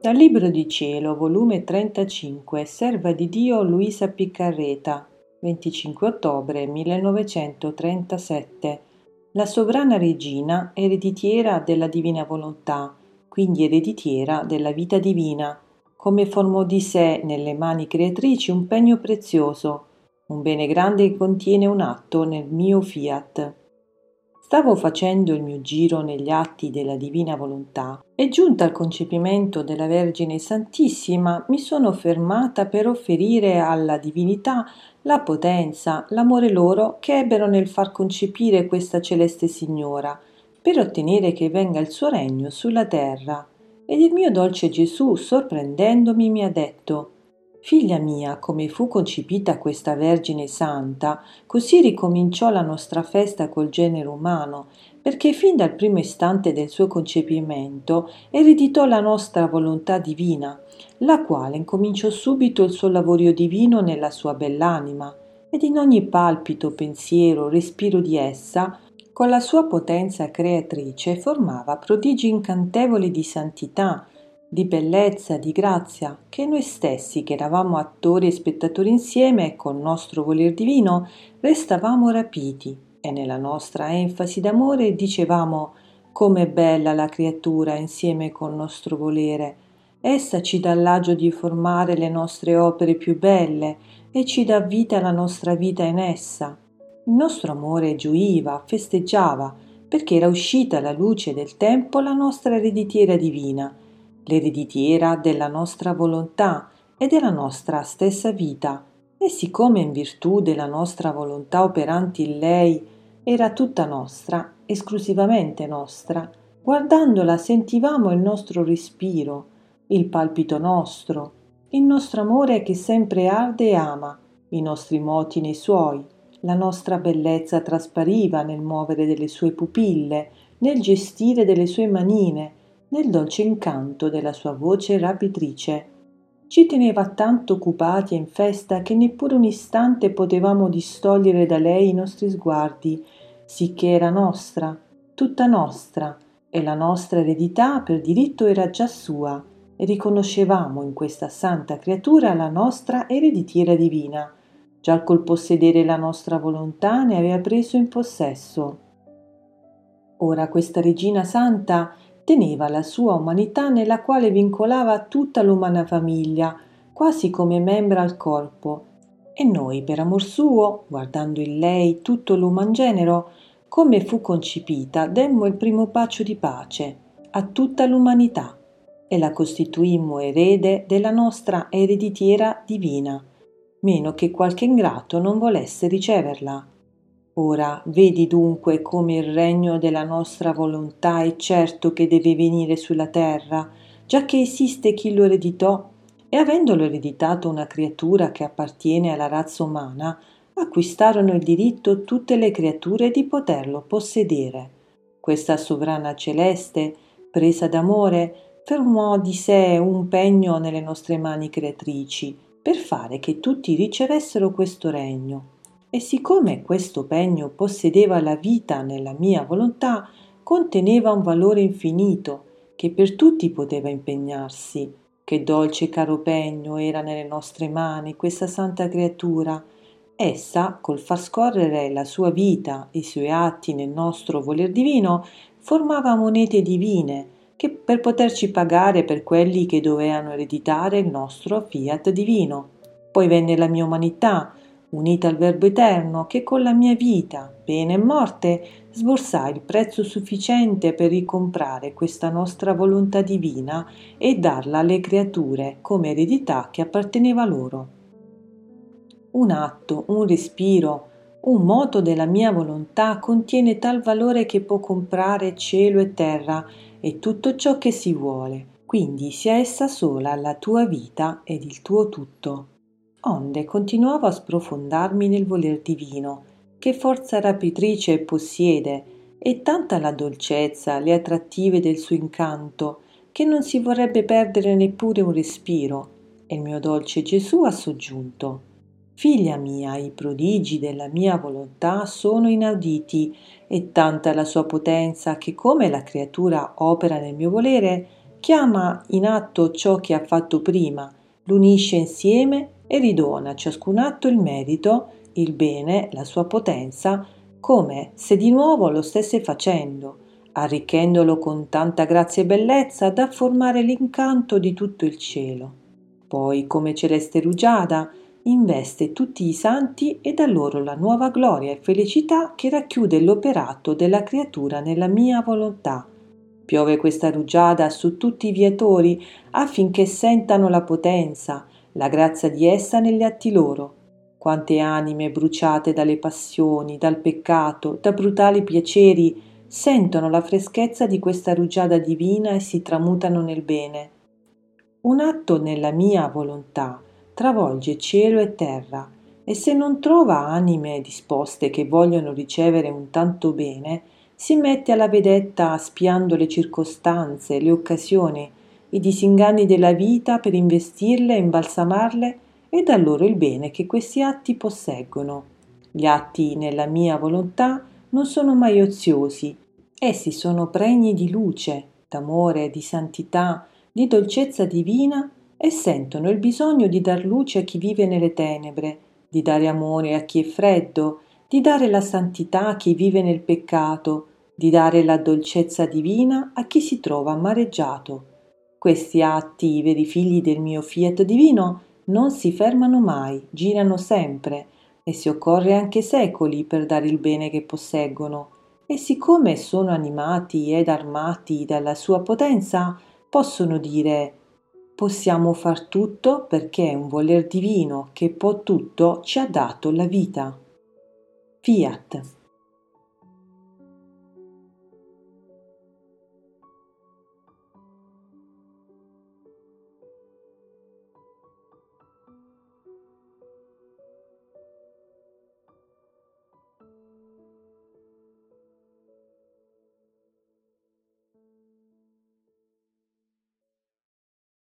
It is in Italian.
Dal Libro di Cielo, volume 35, Serva di Dio Luisa Piccarreta, 25 ottobre 1937. La sovrana regina, ereditiera della divina volontà, quindi ereditiera della vita divina, come formò di sé nelle mani creatrici un pegno prezioso, un bene grande che contiene un atto nel mio fiat. Stavo facendo il mio giro negli atti della divina volontà e giunta al concepimento della Vergine Santissima mi sono fermata per offerire alla divinità la potenza, l'amore loro che ebbero nel far concepire questa celeste signora, per ottenere che venga il suo regno sulla terra. Ed il mio dolce Gesù, sorprendendomi, mi ha detto Figlia mia, come fu concepita questa Vergine Santa, così ricominciò la nostra festa col genere umano, perché fin dal primo istante del suo concepimento ereditò la nostra volontà divina, la quale incominciò subito il suo lavorio divino nella sua bell'anima, ed in ogni palpito, pensiero, respiro di essa, con la sua potenza creatrice formava prodigi incantevoli di santità, di bellezza, di grazia, che noi stessi, che eravamo attori e spettatori insieme, col nostro voler divino, restavamo rapiti e nella nostra enfasi d'amore dicevamo come bella la creatura insieme col nostro volere. Essa ci dà l'agio di formare le nostre opere più belle e ci dà vita alla nostra vita in essa. Il nostro amore gioiva, festeggiava, perché era uscita alla luce del tempo la nostra ereditiera divina, l'ereditiera della nostra volontà e della nostra stessa vita, e siccome in virtù della nostra volontà operante in lei era tutta nostra, esclusivamente nostra, guardandola sentivamo il nostro respiro, il palpito nostro, il nostro amore che sempre arde e ama, i nostri moti nei suoi, la nostra bellezza traspariva nel muovere delle sue pupille, nel gestire delle sue manine, nel dolce incanto della sua voce rapitrice. Ci teneva tanto occupati e in festa che neppure un istante potevamo distogliere da lei i nostri sguardi, sicché era nostra, tutta nostra, e la nostra eredità per diritto era già sua, e riconoscevamo in questa santa creatura la nostra ereditiera divina. Già col possedere la nostra volontà ne aveva preso in possesso. Ora questa regina santa teneva la sua umanità nella quale vincolava tutta l'umana famiglia, quasi come membra al corpo, e noi, per amor suo, guardando in lei tutto l'uman genero, come fu concepita, demmo il primo bacio di pace a tutta l'umanità e la costituimmo erede della nostra ereditiera divina, meno che qualche ingrato non volesse riceverla. Ora vedi dunque come il regno della nostra volontà è certo che deve venire sulla terra, già che esiste chi lo ereditò, e avendolo ereditato una creatura che appartiene alla razza umana, acquistarono il diritto tutte le creature di poterlo possedere. Questa sovrana celeste, presa d'amore, fermò di sé un pegno nelle nostre mani creatrici, per fare che tutti ricevessero questo regno e siccome questo pegno possedeva la vita nella mia volontà, conteneva un valore infinito che per tutti poteva impegnarsi. Che dolce e caro pegno era nelle nostre mani questa santa creatura. Essa, col far scorrere la sua vita e i suoi atti nel nostro voler divino, formava monete divine che per poterci pagare per quelli che dovevano ereditare il nostro fiat divino. Poi venne la mia umanità, unita al Verbo Eterno, che con la mia vita, pena e morte, sborsai il prezzo sufficiente per ricomprare questa nostra volontà divina e darla alle creature come eredità che apparteneva loro. Un atto, un respiro, un moto della mia volontà contiene tal valore che può comprare cielo e terra e tutto ciò che si vuole, quindi sia essa sola la tua vita ed il tuo tutto onde continuavo a sprofondarmi nel voler divino, che forza rapitrice possiede, e tanta la dolcezza, le attrattive del suo incanto, che non si vorrebbe perdere neppure un respiro. E il mio dolce Gesù ha soggiunto Figlia mia, i prodigi della mia volontà sono inauditi, e tanta la sua potenza che come la creatura opera nel mio volere, chiama in atto ciò che ha fatto prima, l'unisce insieme e ridona a ciascun atto il merito, il bene, la sua potenza, come se di nuovo lo stesse facendo, arricchendolo con tanta grazia e bellezza da formare l'incanto di tutto il cielo. Poi, come celeste rugiada, investe tutti i santi e dà loro la nuova gloria e felicità che racchiude l'operato della creatura nella mia volontà. Piove questa rugiada su tutti i viatori affinché sentano la potenza, la grazia di essa negli atti loro. Quante anime bruciate dalle passioni, dal peccato, da brutali piaceri, sentono la freschezza di questa rugiada divina e si tramutano nel bene. Un atto nella mia volontà travolge cielo e terra, e se non trova anime disposte che vogliono ricevere un tanto bene, si mette alla vedetta spiando le circostanze, le occasioni, i disinganni della vita per investirle e imbalsamarle e dà loro il bene che questi atti posseggono. Gli atti nella mia volontà non sono mai oziosi, essi sono pregni di luce, d'amore, di santità, di dolcezza divina e sentono il bisogno di dar luce a chi vive nelle tenebre, di dare amore a chi è freddo, di dare la santità a chi vive nel peccato, di dare la dolcezza divina a chi si trova amareggiato. Questi atti, veri figli del mio fiat divino, non si fermano mai, girano sempre, e si occorre anche secoli per dare il bene che posseggono. E siccome sono animati ed armati dalla sua potenza, possono dire possiamo far tutto perché un voler divino che può tutto ci ha dato la vita. Fiat.